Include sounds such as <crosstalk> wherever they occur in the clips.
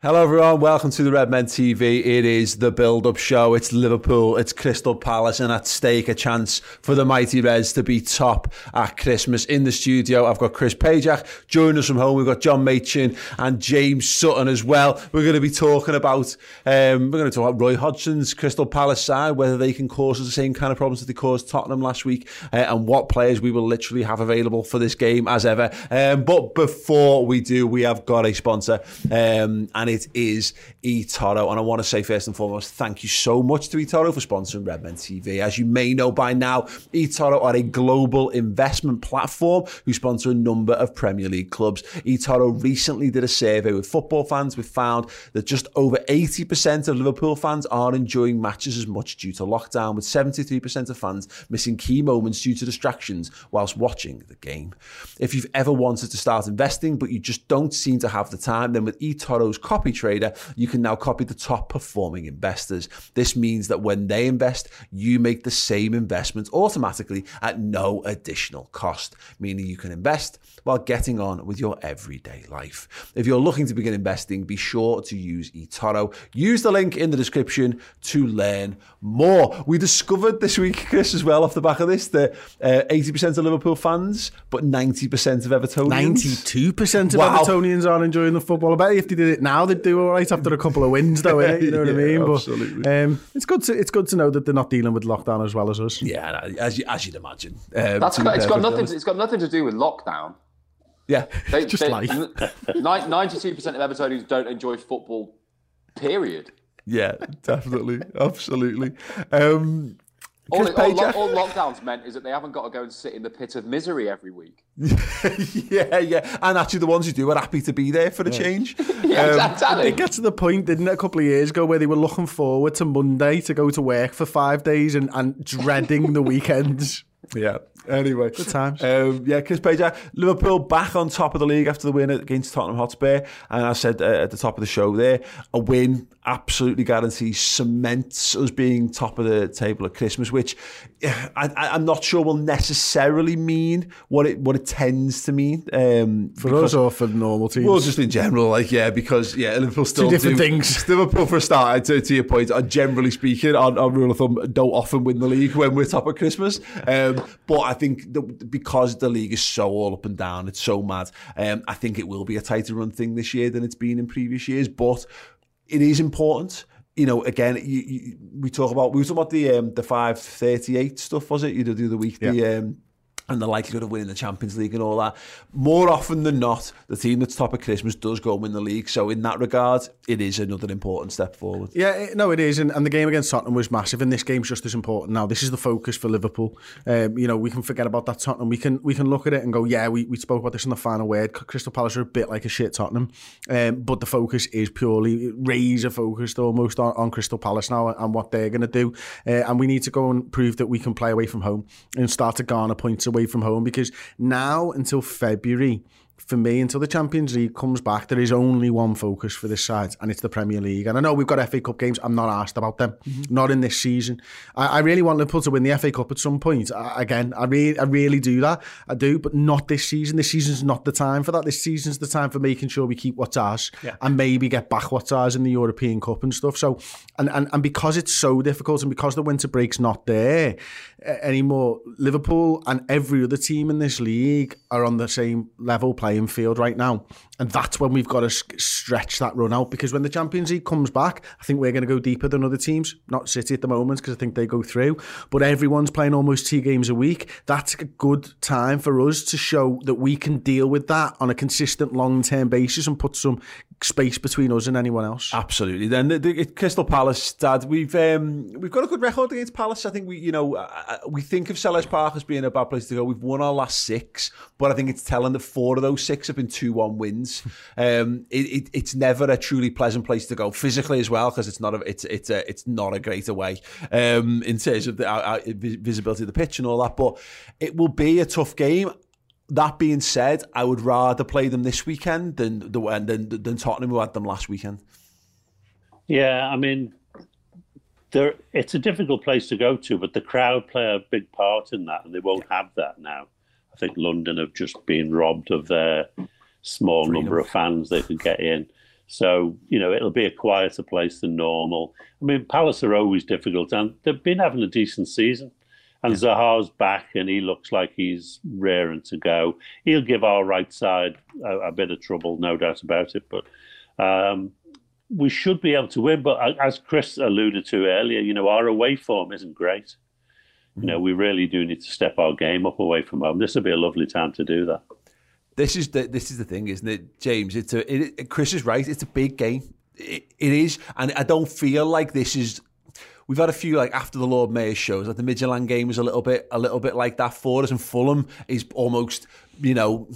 Hello, everyone. Welcome to the Red Men TV. It is the build up show. It's Liverpool, it's Crystal Palace, and at stake a chance for the mighty Reds to be top at Christmas. In the studio, I've got Chris Pajak. Joining us from home, we've got John Machin and James Sutton as well. We're going to be talking about, um, we're going to talk about Roy Hodgson's Crystal Palace side, whether they can cause us the same kind of problems that they caused Tottenham last week, uh, and what players we will literally have available for this game as ever. Um, but before we do, we have got a sponsor, um, and it is eToro. And I want to say first and foremost, thank you so much to eToro for sponsoring Redmen TV. As you may know by now, eToro are a global investment platform who sponsor a number of Premier League clubs. eToro recently did a survey with football fans. We found that just over 80% of Liverpool fans are enjoying matches as much due to lockdown, with 73% of fans missing key moments due to distractions whilst watching the game. If you've ever wanted to start investing, but you just don't seem to have the time, then with eToro's copy trader, you can now copy the top performing investors. This means that when they invest, you make the same investment automatically at no additional cost, meaning you can invest while getting on with your everyday life. If you're looking to begin investing, be sure to use eToro. Use the link in the description to learn more. We discovered this week, Chris, as well, off the back of this, that uh, 80% of Liverpool fans, but 90% of Evertonians. 92% of Wow. Evertonians aren't enjoying the football. I bet if they did it now, they'd do all right after a couple of wins, though, innit? You know what I <laughs> mean? absolutely. But um, it's good to it's good to know that they're not dealing with lockdown as well as us. Yeah, as, you, as you'd imagine. Um, That's to got, it's got nothing. honest. It's got nothing to do with lockdown. Yeah. They, Just they- life. Ninety-two percent of Evertonians don't enjoy football. Period. Yeah, definitely. Absolutely. Um, All, it- all, lo- all lockdowns meant is that they haven't got to go and sit in the pit of misery every week. <laughs> yeah, yeah. And actually, the ones who do are happy to be there for a change. <laughs> Yeah, Um, exactly. It gets to the point, didn't it, a couple of years ago, where they were looking forward to Monday to go to work for five days and, and dreading the weekends. <laughs> Yeah. Anyway, Good times. Um, yeah, Chris Pajak, Liverpool back on top of the league after the win against Tottenham Hotspur, and I said uh, at the top of the show there, a win absolutely guarantees cements us being top of the table at Christmas, which I, I'm not sure will necessarily mean what it what it tends to mean um, For us or for normal teams? Well, just in general, like yeah, because yeah, Liverpool still Two different do, things. <laughs> Liverpool, for a start, to, to your point, are generally speaking, on, on rule of thumb, don't often win the league when we're top at Christmas. Um, but I think that because the league is so all up and down, it's so mad. Um, I think it will be a tighter run thing this year than it's been in previous years. But it is important. You know, again, you, you, we talk about we were talking about the um, the five thirty eight stuff, was it? You know, the other week, the um, and the likelihood of winning the Champions League and all that. More often than not, the team that's top of Christmas does go and win the league. So in that regard, it is another important step forward. Yeah, no, it is, and, and the game against Tottenham was massive, and this game's just as important now. This is the focus for Liverpool. Um, you know, we can forget about that Tottenham. We can we can look at it and go, yeah, we, we spoke about this in the final word. Crystal Palace are a bit like a shit Tottenham, um, but the focus is purely razor focused almost on, on Crystal Palace now and what they're going to do, uh, and we need to go and prove that we can play away from home and start to garner points away from home because now until February for me, until the Champions League comes back, there is only one focus for this side, and it's the Premier League. And I know we've got FA Cup games. I'm not asked about them, mm-hmm. not in this season. I, I, really want Liverpool to win the FA Cup at some point. I, again, I really, I really do that. I do, but not this season. This season's not the time for that. This season's the time for making sure we keep what's ours yeah. and maybe get back what's ours in the European Cup and stuff. So, and, and, and because it's so difficult and because the winter break's not there uh, anymore, Liverpool and every other team in this league are on the same level playing field right now. And that's when we've got to stretch that run out because when the Champions League comes back, I think we're going to go deeper than other teams. Not City at the moment because I think they go through, but everyone's playing almost two games a week. That's a good time for us to show that we can deal with that on a consistent long term basis and put some space between us and anyone else. Absolutely. Then the, the Crystal Palace, Dad, we've um, we've got a good record against Palace. I think we, you know, uh, uh we think of Selhurst Park as being a bad place to go. We've won our last six, but I think it's telling that four of those six have been two one wins. <laughs> um, it, it, it's never a truly pleasant place to go physically as well because it's not a it's it's a it's not a great away um, in terms of the uh, visibility of the pitch and all that. But it will be a tough game. That being said, I would rather play them this weekend than the than, than Tottenham who had them last weekend. Yeah, I mean, there it's a difficult place to go to, but the crowd play a big part in that, and they won't have that now. I think London have just been robbed of their small Freedom. number of fans they could get in. So, you know, it'll be a quieter place than normal. I mean, Palace are always difficult, and they've been having a decent season. And yeah. Zaha's back, and he looks like he's raring to go. He'll give our right side a, a bit of trouble, no doubt about it. But um, we should be able to win. But as Chris alluded to earlier, you know, our away form isn't great. Mm-hmm. You know, we really do need to step our game up away from home. This will be a lovely time to do that. This is the this is the thing, isn't it, James? It's a it, Chris is right. It's a big game. It, it is, and I don't feel like this is. We've had a few like after the Lord Mayor shows, like the Midtjylland game was a little bit a little bit like that for us, and Fulham is almost you know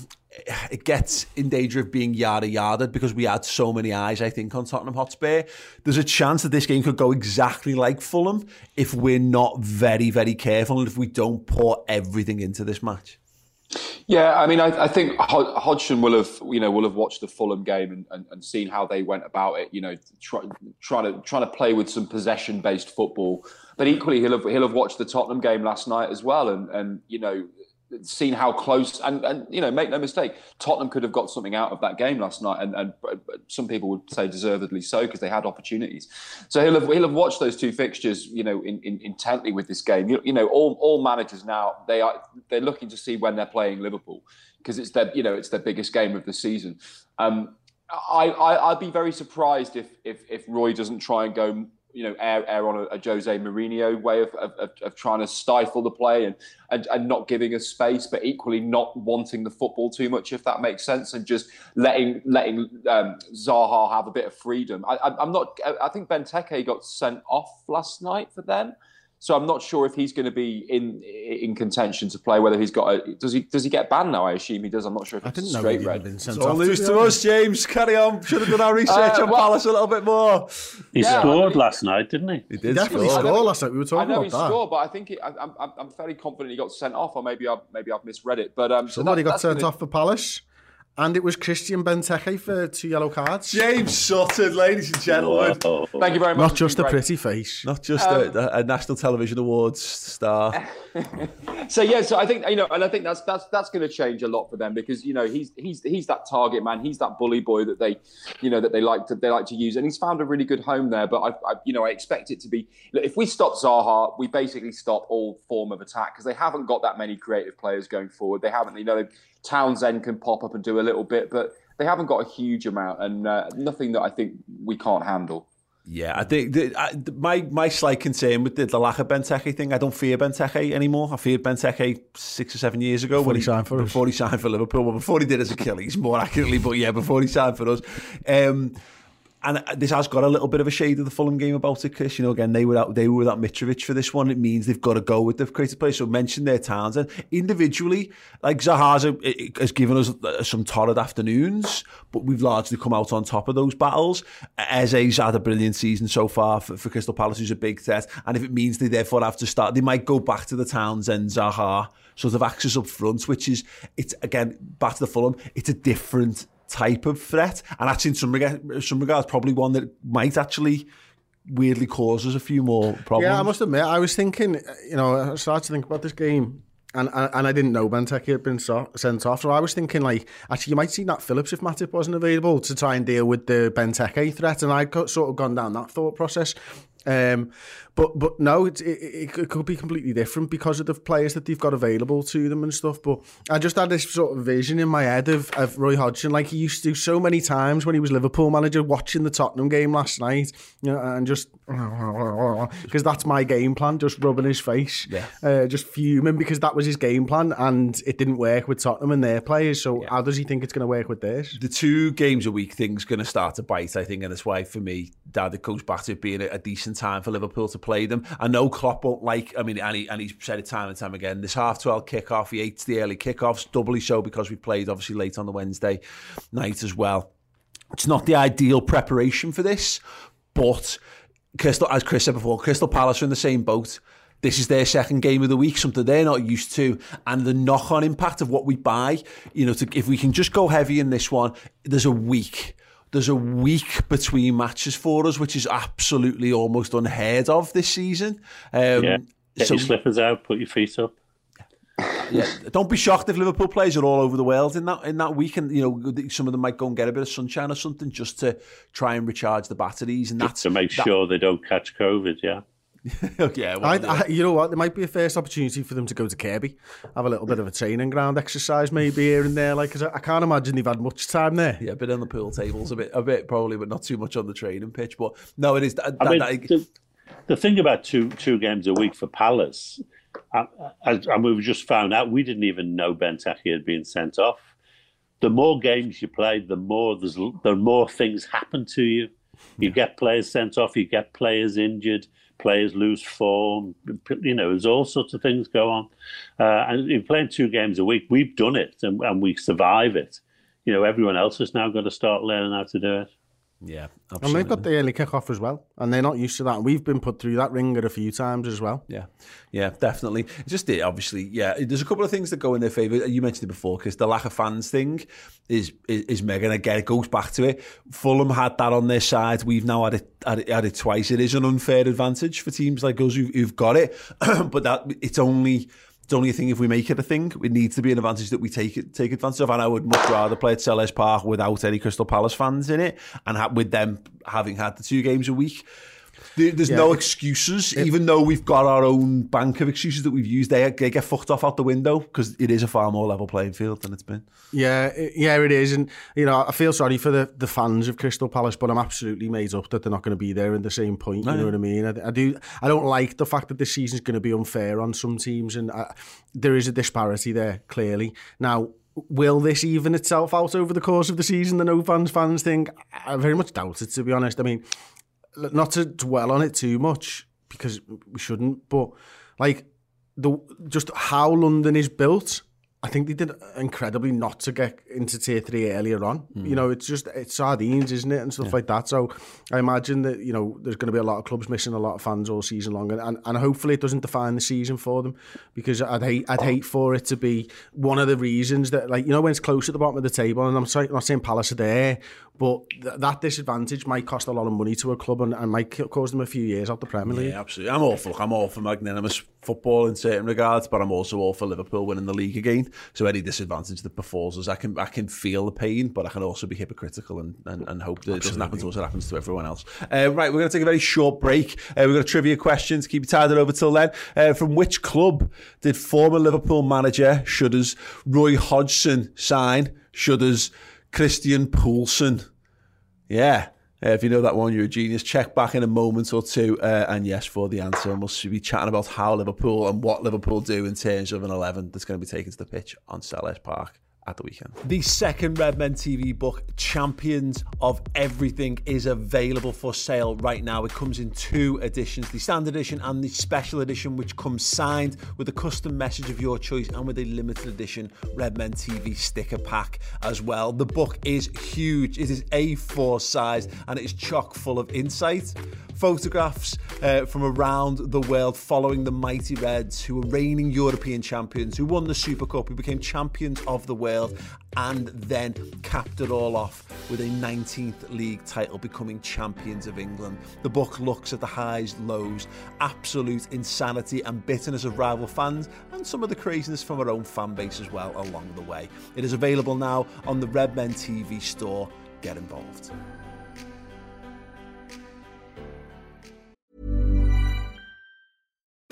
it gets in danger of being yada yada because we had so many eyes, I think, on Tottenham Hotspur. There's a chance that this game could go exactly like Fulham if we're not very, very careful and if we don't pour everything into this match. Yeah, I mean, I, I, think Hodgson will have, you know, will have watched the Fulham game and, and, and seen how they went about it. You know, try, trying to trying to play with some possession based football, but equally he'll have he'll have watched the Tottenham game last night as well, and and you know seen how close and, and you know make no mistake Tottenham could have got something out of that game last night and, and some people would say deservedly so because they had opportunities. So he'll have, he'll have watched those two fixtures you know in, in, intently with this game. You, you, know all, all managers now they are they're looking to see when they're playing Liverpool because it's their you know it's their biggest game of the season. Um, I, I I'd be very surprised if if if Roy doesn't try and go you know, air, air on a, a Jose Mourinho way of, of, of, trying to stifle the play and, and, and not giving us space, but equally not wanting the football too much, if that makes sense, and just letting letting um, Zaha have a bit of freedom. I, I'm not. I think Benteke got sent off last night for them. So I'm not sure if he's going to be in in contention to play. Whether he's got a does he does he get banned now? I assume he does. I'm not sure if it's I didn't straight know red. Been sent so lose to us, James. Carry on. Should have done our research uh, on well, Palace a little bit more. He yeah, scored I mean, last night, didn't he? He did definitely score. score last night. We were talking about that. I know about he that. scored, but I think it, I, am I'm, I'm fairly confident he got sent off, or maybe I maybe I've misread it. But um, somebody so that, got sent gonna... off for Palace. And it was Christian Benteke for two yellow cards. James Sutton, ladies and gentlemen. Whoa. Thank you very much. Not just a pretty face. Not just um, a, a, National Television Awards star. <laughs> so yeah, so I think you know, and I think that's that's that's going to change a lot for them because you know he's he's he's that target man. He's that bully boy that they, you know, that they like to they like to use, and he's found a really good home there. But I, I you know, I expect it to be. Look, if we stop Zaha, we basically stop all form of attack because they haven't got that many creative players going forward. They haven't, you know. Townsend can pop up and do a little bit, but they haven't got a huge amount and uh, nothing that I think we can't handle. Yeah, I think the, I, my my slight concern with the, the lack of Benteke thing, I don't fear Benteke anymore. I feared Benteke six or seven years ago before when he, signed for before us. he signed for Liverpool. Well, before he did as Achilles, more <laughs> accurately, but yeah, before he signed for us. Um, and this has got a little bit of a shade of the Fulham game about it, Chris. You know, again, they were out, they were without Mitrovic for this one. It means they've got to go with the creative play. So mention their Townsend individually, like Zaha's has given us uh, some torrid afternoons, but we've largely come out on top of those battles. Eze's had a brilliant season so far for, for Crystal Palace, who's a big threat. And if it means they therefore have to start, they might go back to the Townsend Zaha sort of access up front, which is it's again back to the Fulham. It's a different type of threat, and actually in some regards, some regards probably one that might actually weirdly cause us a few more problems. Yeah, I must admit, I was thinking, you know, I started to think about this game. And, and I didn't know Benteke had been so, sent off. So I was thinking, like, actually, you might see Nat Phillips if Matip wasn't available to try and deal with the Benteke threat. And I'd sort of gone down that thought process. Um, but but no, it, it, it could be completely different because of the players that they've got available to them and stuff. But I just had this sort of vision in my head of, of Roy Hodgson, like he used to do so many times when he was Liverpool manager, watching the Tottenham game last night, you know, and just <laughs> because that's my game plan, just rubbing his face, yeah. uh, just fuming because that was his game plan and it didn't work with Tottenham and their players. So yeah. how does he think it's going to work with theirs? The two games a week thing's going to start to bite, I think, and that's why for me, Dad, it goes back to being a, a decent time for Liverpool to play them. I know Klopp won't like, I mean, and, he, and he's said it time and time again, this half 12 kickoff, he hates the early kickoffs, doubly so because we played obviously late on the Wednesday night as well. It's not the ideal preparation for this, but Crystal, as Chris said before, Crystal Palace are in the same boat. This is their second game of the week, something they're not used to, and the knock-on impact of what we buy. You know, to, if we can just go heavy in this one, there's a week there's a week between matches for us, which is absolutely almost unheard of this season. Um, yeah, get so, your slippers out, put your feet up. Yeah, don't be shocked if Liverpool players are all over the world in that in that week, and you know some of them might go and get a bit of sunshine or something just to try and recharge the batteries, and that's to make that, sure they don't catch COVID. Yeah. <laughs> yeah, well, I, I, you know what? There might be a first opportunity for them to go to Kirkby, have a little bit of a training ground exercise, maybe here and there. Like, cause I, I can't imagine they've had much time there. Yeah, a bit on the pool tables, a bit, a bit probably, but not too much on the training pitch. But no, it is. That, I mean, that, the, the, thing about two two games a week for Palace, I, I, we've just found out we didn't even know Benteke had been sent off. The more games you play, the more there's the more things happen to you. You yeah. get players sent off, you get players injured players lose form. You know, there's all sorts of things go on. Uh, and in playing two games a week, we've done it and, and we survive it. You know, everyone else has now got to start learning how to do it. Yeah, absolutely. And they've got the early kick-off as well, and they're not used to that. We've been put through that ringer a few times as well. Yeah, yeah, definitely. Just it, obviously, yeah. There's a couple of things that go in their favour. You mentioned it before, because the lack of fans thing is is, is mega. And again, it goes back to it. Fulham had that on their side. We've now had it, had it, had it twice. It is an unfair advantage for teams like us who, who've got it, <clears throat> but that it's only only a thing if we make it a thing. It needs to be an advantage that we take take advantage of. And I would much rather play at Selhurst Park without any Crystal Palace fans in it, and ha- with them having had the two games a week. There's yeah. no excuses, it, even though we've got our own bank of excuses that we've used. They, they get fucked off out the window because it is a far more level playing field than it's been. Yeah, yeah, it is, and you know I feel sorry for the, the fans of Crystal Palace, but I'm absolutely made up that they're not going to be there in the same point. You know what I mean? I, I, do. I don't like the fact that this season's going to be unfair on some teams, and I, uh, there is a disparity there clearly. Now, will this even itself out over the course of the season? The no fans fans thing, I very much doubt it. To be honest, I mean not to dwell on it too much, because we shouldn't, but like, the, just how London is built, I think they did incredibly not to get into tier three earlier on. Mm. You know, it's just it's sardines, isn't it, and stuff yeah. like that. So I imagine that you know there's going to be a lot of clubs missing a lot of fans all season long, and, and hopefully it doesn't define the season for them because I'd hate I'd hate for it to be one of the reasons that like you know when it's close at the bottom of the table, and I'm, sorry, I'm not saying Palace are there, but th- that disadvantage might cost a lot of money to a club and, and might cause them a few years out the Premier League. Yeah, absolutely. I'm all for I'm all for magnanimous football in certain regards, but I'm also all for Liverpool winning the league again. So any disadvantage that befalls us, I can I can feel the pain, but I can also be hypocritical and, and, and hope that Absolutely. it doesn't happen to us, it happens to everyone else. Uh, right, we're going to take a very short break. Uh, we've got a trivia question to keep you tied over till then. Uh, from which club did former Liverpool manager Shudders Roy Hodgson sign Shudders Christian Poulsen? Yeah. Uh, if you know that one, you're a genius. Check back in a moment or two. Uh, and yes, for the answer. And we'll be chatting about how Liverpool and what Liverpool do in terms of an 11 that's going to be taken to the pitch on Selhurst Park at the weekend. The second Redmen TV book, Champions of Everything, is available for sale right now. It comes in two editions the standard edition and the special edition, which comes signed with a custom message of your choice and with a limited edition Redmen TV sticker pack as well. The book is huge, it is A4 size and it is chock full of insight photographs uh, from around the world following the mighty Reds, who were reigning European champions, who won the Super Cup, who became champions of the world, and then capped it all off with a 19th league title, becoming champions of England. The book looks at the highs, lows, absolute insanity and bitterness of rival fans, and some of the craziness from our own fan base as well along the way. It is available now on the Redmen TV store. Get involved.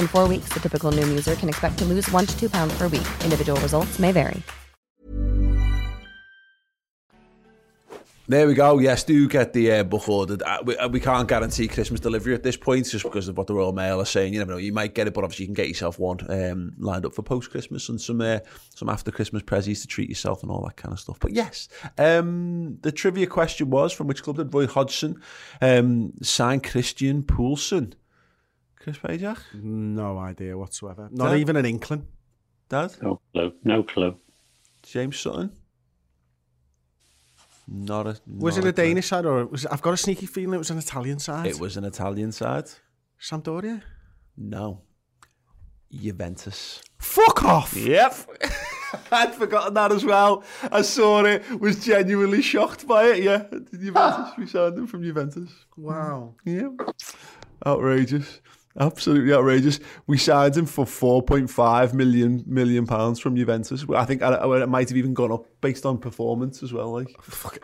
In four weeks, the typical Noom user can expect to lose one to two pounds per week. Individual results may vary. There we go. Yes, do get the uh, book ordered. Uh, we, uh, we can't guarantee Christmas delivery at this point just because of what the Royal Mail are saying. You never know. You might get it, but obviously you can get yourself one um, lined up for post Christmas and some uh, some after Christmas prezzies to treat yourself and all that kind of stuff. But yes, um, the trivia question was from which club did Roy Hodgson um, sign Christian Poulsen? Chris Pajak? No idea whatsoever. Not Dad? even an inkling. Dad? No clue. No clue. James Sutton? Not a. Was it a clue. Danish side or was it, I've got a sneaky feeling it was an Italian side. It was an Italian side. Sampdoria. No. Juventus. Fuck off. Yep. <laughs> I'd forgotten that as well. I saw it, was genuinely shocked by it. Yeah, Juventus. we signed him from Juventus. Wow. Yeah. Outrageous. Absolutely outrageous. We signed him for 4.5 million million pounds from Juventus. I think I, I, it might have even gone up based on performance as well. Like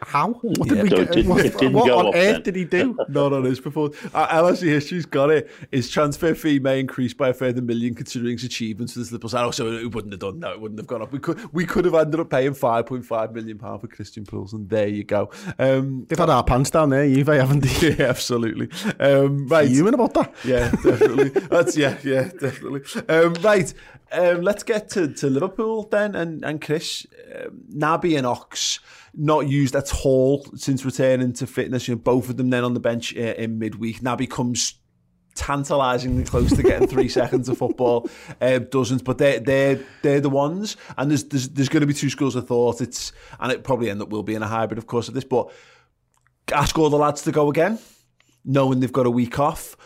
How? What Yeah. did we So get? didn't- what it didn't what go on up earth then. did he do? <laughs> not on his performance. Uh, LFC history's got it. His transfer fee may increase by a further million considering his achievements for this Liverpool side. Oh, so it wouldn't have done. No, it wouldn't have gone up. We could we could have ended up paying 5.5 million pound for Christian Poulsen. There you go. Um, They've had our pants down there, Juve, haven't they? <laughs> yeah, absolutely. Um, right. Fuming about that. Yeah, <laughs> definitely. That's yeah, yeah, definitely. Um, right, um, let's get to, to Liverpool then, and and Chris, um, Naby and Ox not used at all since returning to fitness. You know, both of them then on the bench uh, in midweek. Naby comes tantalisingly close to getting three <laughs> seconds of football, uh, doesn't. But they're they're they're the ones, and there's there's, there's going to be two schools of thought. It's and it probably end up will be in a hybrid, of course, of this, but. Ask all the lads to go again, knowing they've got a week off.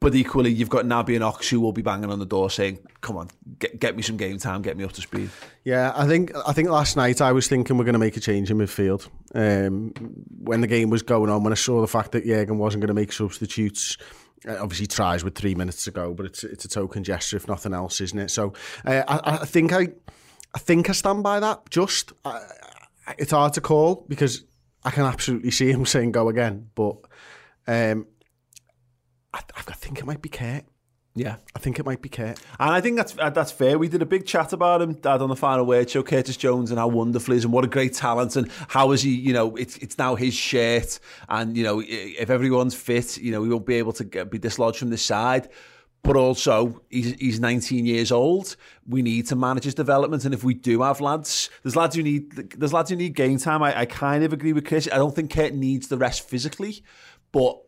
But equally, you've got Naby and Ox who will be banging on the door saying, "Come on, get get me some game time, get me up to speed." Yeah, I think I think last night I was thinking we're going to make a change in midfield. Um, when the game was going on, when I saw the fact that Jurgen wasn't going to make substitutes, uh, obviously tries with three minutes to go, but it's it's a token gesture if nothing else, isn't it? So uh, I, I think I I think I stand by that. Just it's hard to call because I can absolutely see him <laughs> saying go again, but um, I, I think it might be Kurt. Yeah, I think it might be Kurt. And I think that's uh, that's fair. We did a big chat about him, Dad, on the final word show, Curtis Jones, and how wonderful he is and what a great talent and how is he, you know, it's it's now his shirt. And, you know, if everyone's fit, you know, he won't be able to get, be dislodged from this side. But also, he's, he's 19 years old. We need to manage his development. And if we do have lads, there's lads who need there's lads who need game time. I, I kind of agree with Chris. I don't think Kurt needs the rest physically, but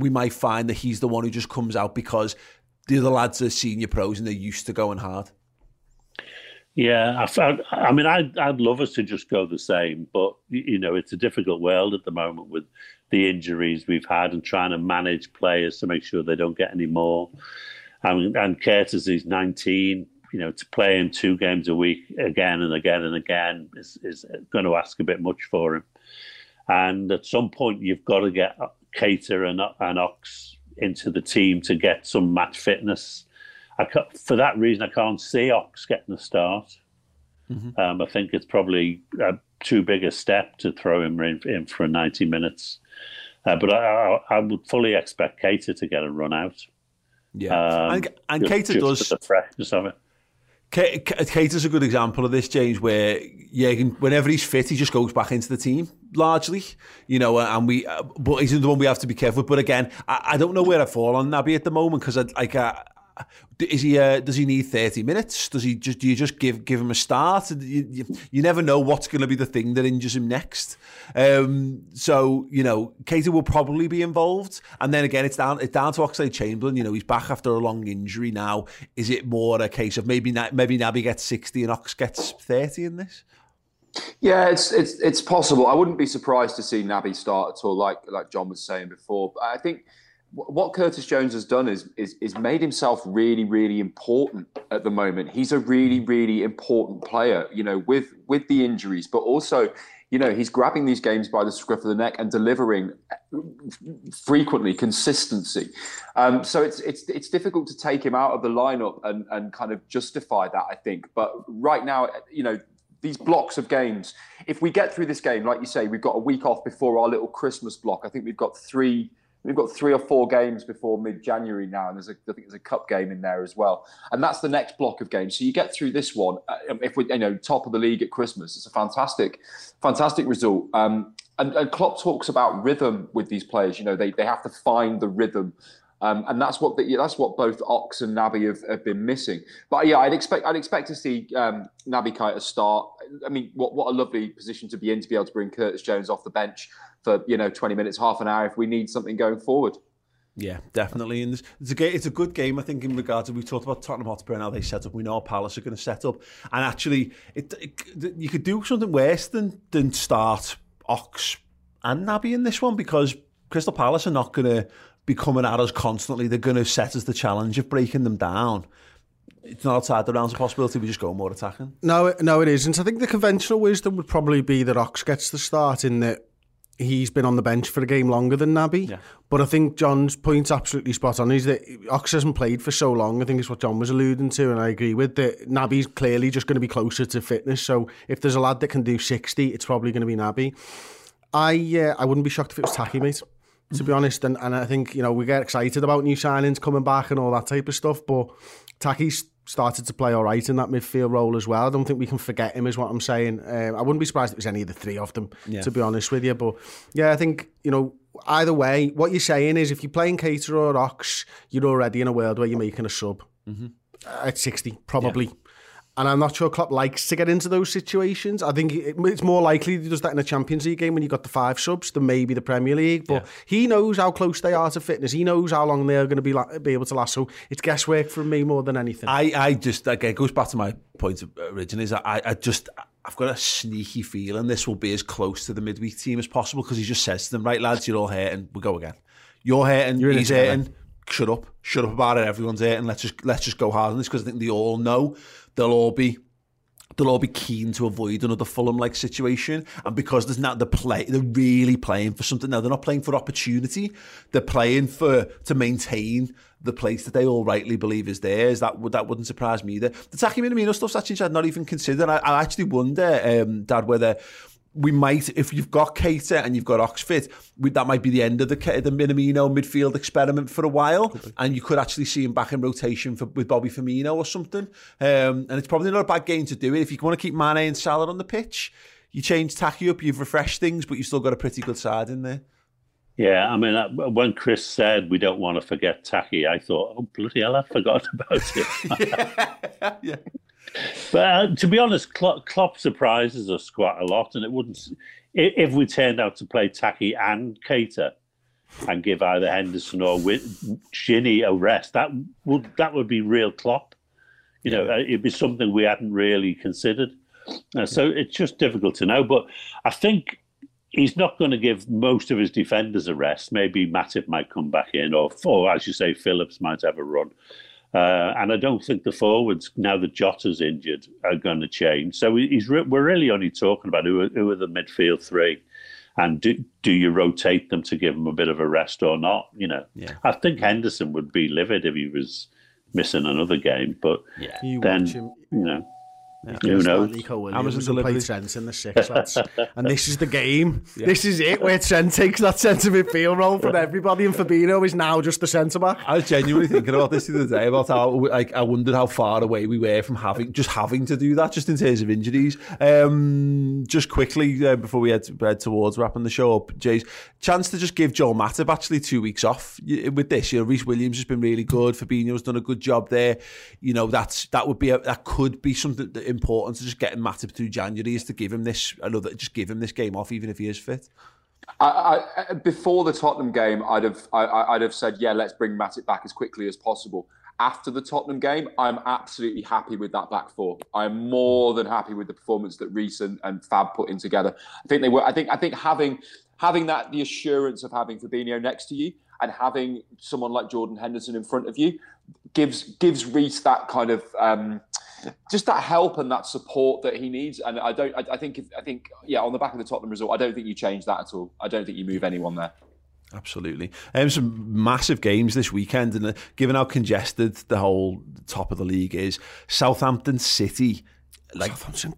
we might find that he's the one who just comes out because the other lads are senior pros and they're used to going hard. Yeah, I, I mean, I'd, I'd love us to just go the same, but you know, it's a difficult world at the moment with the injuries we've had and trying to manage players to make sure they don't get any more. And, and Curtis is 19, you know, to play him two games a week again and again and again is, is going to ask a bit much for him. And at some point, you've got to get Keita and, and Ox into the team to get some match fitness. I, for that reason, I can't see Ox getting a start. Mm-hmm. Um, I think it's probably uh, too big a step to throw him in, in for 90 minutes. Uh, but I, I, I, would fully expect Keita to get a run out. Yeah, um, and, and just, Keita does the freshness of it. Keita is a good example of this, James, where yeah, whenever he's fit, he just goes back into the team largely, you know, and we, uh, but he's the one we have to be careful. But again, I, I don't know where I fall on Naby at the moment because I, like I, is he? Uh, does he need thirty minutes? Does he just? Do you just give give him a start? You, you, you never know what's going to be the thing that injures him next. Um, so you know, Keita will probably be involved, and then again, it's down it's down to Oxlade-Chamberlain. You know, he's back after a long injury now. Is it more a case of maybe maybe Naby gets sixty and Ox gets thirty in this? Yeah, it's it's it's possible. I wouldn't be surprised to see Naby start at all, like like John was saying before. But I think what Curtis Jones has done is, is is made himself really really important at the moment. He's a really really important player, you know, with with the injuries, but also, you know, he's grabbing these games by the scruff of the neck and delivering frequently consistency. Um, so it's it's it's difficult to take him out of the lineup and and kind of justify that. I think, but right now, you know, these blocks of games. If we get through this game, like you say, we've got a week off before our little Christmas block. I think we've got three We've got three or four games before mid-January now, and there's a, I think there's a cup game in there as well, and that's the next block of games. So you get through this one. Uh, if we, you know, top of the league at Christmas, it's a fantastic, fantastic result. Um, and, and Klopp talks about rhythm with these players. You know, they they have to find the rhythm um, and that's what the, that's what both Ox and Naby have, have, been missing. But yeah, I'd expect I'd expect to see um, Naby Keita start. I mean, what what a lovely position to be in to be able to bring Curtis Jones off the bench for you know twenty minutes, half an hour if we need something going forward. Yeah, definitely. And it's a it's a good game, I think, in regards to we talked about Tottenham Hotspur and how they set up. We know how Palace are going to set up, and actually, it, it, you could do something worse than than start Ox and Naby in this one because Crystal Palace are not going to be coming at us constantly. They're going to set us the challenge of breaking them down. It's not outside the realms of possibility. We just go more attacking. No, no, it isn't. I think the conventional wisdom would probably be that Ox gets the start in that he's been on the bench for a game longer than Naby. Yeah. But I think John's point's absolutely spot on. Is that Ox hasn't played for so long. I think it's what John was alluding to, and I agree with that. Naby's clearly just going to be closer to fitness. So if there's a lad that can do sixty, it's probably going to be Naby. I uh, I wouldn't be shocked if it was Taki, mate to be honest. And, and I think, you know, we get excited about new signings coming back and all that type of stuff. But Taki's started to play all right in that midfield role as well. I don't think we can forget him, is what I'm saying. Um, I wouldn't be surprised if it was any of the three of them, yeah. to be honest with you. But yeah, I think, you know, either way, what you're saying is if you're playing Keita or Ox, you're already in a world where you're making a sub. Mm-hmm. At 60, probably. Yeah. And I'm not sure Klopp likes to get into those situations. I think it's more likely he does that in a Champions League game when you've got the five subs than maybe the Premier League. But yeah. he knows how close they are to fitness. He knows how long they're going to be be able to last. So it's guesswork from me more than anything. I, I just, again, it goes back to my point originally, is I, I just... I've got a sneaky feeling this will be as close to the midweek team as possible because he just says to them, right, lads, you're all hurting. We'll go again. You're hurting, you're he's hurting. Shut up. Shut up about it. Everyone's hurting. Let's just, let's just go hard on this because I think they all know they'll all be they'll all be keen to avoid another Fulham like situation. And because there's not the play, they're really playing for something now. They're not playing for opportunity. They're playing for to maintain the place that they all rightly believe is theirs. That would that wouldn't surprise me either. The Taki Minamino stuff's actually I'd not even considered. I, I actually wonder, um, Dad, whether we might, if you've got Keita and you've got Oxford, we, that might be the end of the the Minamino midfield experiment for a while, and you could actually see him back in rotation for, with Bobby Firmino or something. Um, and it's probably not a bad game to do it if you want to keep Mane and Salah on the pitch. You change Taki up, you've refreshed things, but you've still got a pretty good side in there. Yeah, I mean, when Chris said we don't want to forget Taki, I thought, oh, bloody hell, I forgot about it. <laughs> yeah. yeah. But uh, to be honest, Klopp, Klopp surprises us quite a lot, and it wouldn't if we turned out to play Taki and Keita and give either Henderson or Gini a rest. That would that would be real Klopp. You know, uh, it'd be something we hadn't really considered. Uh, so it's just difficult to know. But I think he's not going to give most of his defenders a rest. Maybe Matip might come back in, or, or as you say, Phillips might have a run. Uh, and I don't think the forwards, now that Jota's injured, are going to change. So he's re- we're really only talking about who are, who are the midfield three. And do, do you rotate them to give them a bit of a rest or not? You know, yeah. I think Henderson would be livid if he was missing another game. But yeah. then, you know, yeah. Who knows? Nico Williams Amazon will play Trent in the six, lads. <laughs> and this is the game. Yeah. This is it, where Trent takes that centre midfield role from everybody, and Fabinho is now just the centre back. I was genuinely thinking about this the other day about how like I wondered how far away we were from having just having to do that, just in terms of injuries. Um, just quickly uh, before we head, head towards wrapping the show up, Jay's chance to just give Joe Matip actually two weeks off with this. You know, Rhys Williams has been really good. Fabinho's done a good job there. You know, that's that would be a, that could be something that important to just getting Matip through January is to give him this another, just give him this game off, even if he is fit. I, I, before the Tottenham game, I'd have I, would have said, yeah, let's bring Matip back as quickly as possible. After the Tottenham game, I'm absolutely happy with that back four. I'm more than happy with the performance that Rhys and, and Fab put in together. I think they were. I think I think having having that the assurance of having Fabinho next to you and having someone like Jordan Henderson in front of you gives gives Rhys that kind of um, just that help and that support that he needs. And I don't. I, I think. If, I think. Yeah, on the back of the Tottenham result, I don't think you change that at all. I don't think you move anyone there. Absolutely. Um, some massive games this weekend, and uh, given how congested the whole top of the league is, Southampton City, like Southampton,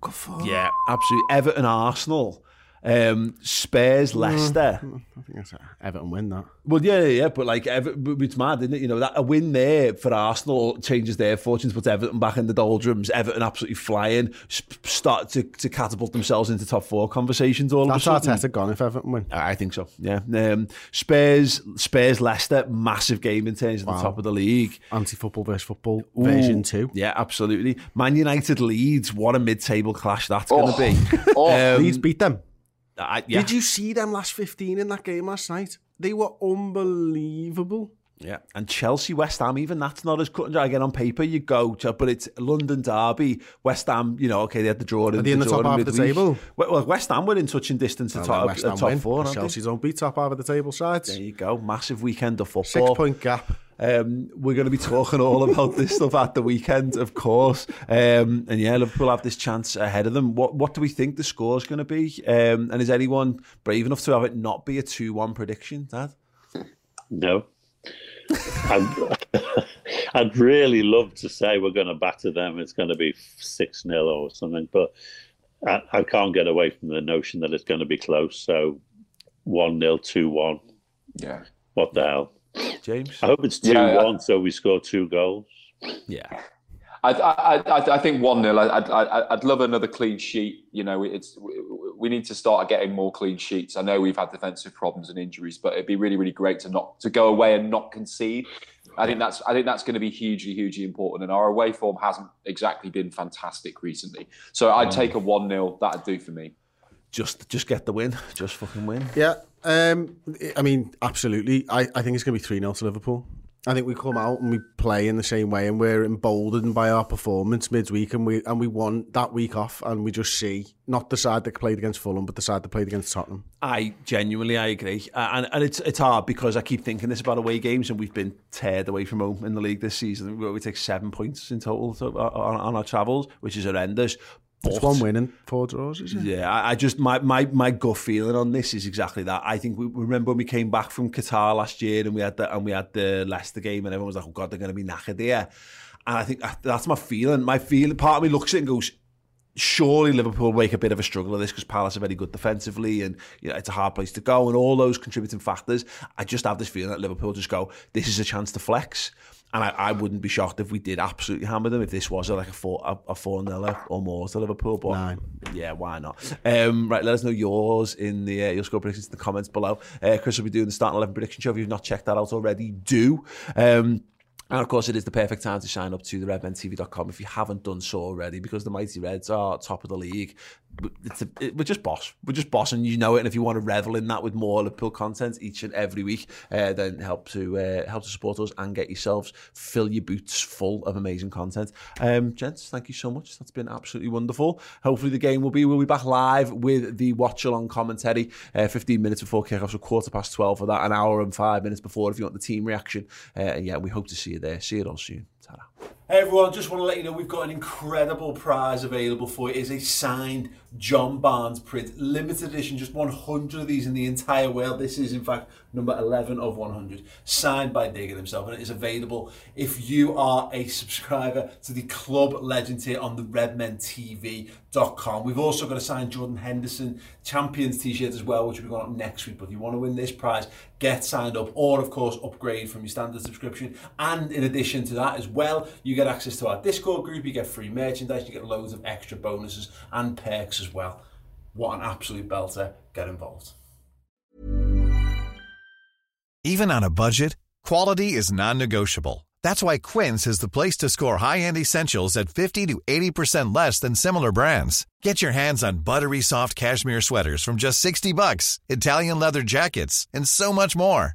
yeah, absolutely. Everton, Arsenal. Um, Spurs, Leicester. Mm, I think that's Everton win that. Well, yeah, yeah, but like Ever- it's mad, isn't it? You know that a win there for Arsenal changes their fortunes, puts Everton back in the doldrums. Everton absolutely flying, start to, to catapult themselves into top four conversations. All that's of a sudden. Arteta gone if Everton win. I think so. Yeah. Um, Spurs, Spurs, Leicester, massive game in terms of wow. the top of the league. Anti-football versus football Ooh, version two. Yeah, absolutely. Man United Leeds. What a mid-table clash that's oh. going to be. <laughs> oh, um, Leeds beat them. I, yeah. Did you see them last 15 in that game last night? They were unbelievable. Yeah, and Chelsea, West Ham, even that's not as cut and dry. Again, on paper, you go to, but it's London Derby, West Ham. You know, okay, they had the draw. Are they in the top half of the table? Well, West Ham were in touching distance well, top, West Ham top win. four. Chelsea don't beat top half of the table sides. There you go, massive weekend of football. Six point gap. Um, we're going to be talking all about this <laughs> stuff at the weekend, of course. Um, and yeah, Liverpool have this chance ahead of them. What what do we think the score is going to be? Um, and is anyone brave enough to have it not be a 2 1 prediction, Dad? No. I'd, I'd, really love to say we're going to batter them. It's going to be 6 0 or something, but I, I, can't get away from the notion that it's going to be close. So 1 0, 2 1. Yeah. What the hell? James? I hope it's 2 yeah, 1, so we score two goals. Yeah. I, I, I think one 0 I'd, I'd, I'd love another clean sheet. You know, it's we need to start getting more clean sheets. I know we've had defensive problems and injuries, but it'd be really, really great to not to go away and not concede. I think that's I think that's going to be hugely, hugely important. And our away form hasn't exactly been fantastic recently. So I'd mm. take a one 0 That'd do for me. Just, just get the win. Just fucking win. Yeah. Um, I mean, absolutely. I, I think it's going to be three 0 to Liverpool. I think we come out and we play in the same way, and we're emboldened by our performance midweek, and we and we won that week off, and we just see not the side that played against Fulham, but the side that played against Tottenham. I genuinely, I agree, uh, and and it's it's hard because I keep thinking this about away games, and we've been teared away from home in the league this season. We take seven points in total to, on, on our travels, which is horrendous. But, it's one win and four draws, is it? Yeah, I, I, just my, my my gut feeling on this is exactly that. I think we remember when we came back from Qatar last year and we had the and we had the Leicester game and everyone was like, "Oh God, they're going to be knackered here." And I think that's my feeling. My feeling, part of me looks at it and goes, surely Liverpool make a bit of a struggle of this because Palace are very good defensively and you know it's a hard place to go and all those contributing factors. I just have this feeling that Liverpool just go, this is a chance to flex. And I, I wouldn't be shocked if we did absolutely hammer them if this was a, like a four a, a four nil or more to Liverpool. But Nine. yeah, why not? Um, right, let us know yours in the uh, your score predictions in the comments below. Uh, Chris will be doing the starting eleven prediction show. If you've not checked that out already, do. Um, and of course, it is the perfect time to sign up to the redmentv.com if you haven't done so already, because the Mighty Reds are top of the league. It's a, it, we're just boss. We're just boss, and you know it. And if you want to revel in that with more Liverpool content each and every week, uh, then help to uh, help to support us and get yourselves fill your boots full of amazing content. Um, gents, thank you so much. That's been absolutely wonderful. Hopefully, the game will be. We'll be back live with the watch along commentary. Uh, 15 minutes before kickoff, so quarter past 12 for that. An hour and five minutes before if you want the team reaction. Uh, and yeah, we hope to see you there. See you all soon. Ta-da. Hey everyone, just want to let you know we've got an incredible prize available for you. It's a signed John Barnes print, limited edition, just 100 of these in the entire world. This is, in fact, number 11 of 100, signed by Digger himself, and it is available if you are a subscriber to the Club Legend here on the redmentv.com. We've also got a signed Jordan Henderson Champions t-shirt as well, which will be going up next week. But if you want to win this prize, get signed up, or of course, upgrade from your standard subscription. And in addition to that as well, you get access to our Discord group, you get free merchandise, you get loads of extra bonuses and perks as well. What an absolute belter. Get involved. Even on a budget, quality is non-negotiable. That's why Quince is the place to score high-end essentials at 50 to 80% less than similar brands. Get your hands on buttery soft cashmere sweaters from just 60 bucks, Italian leather jackets, and so much more.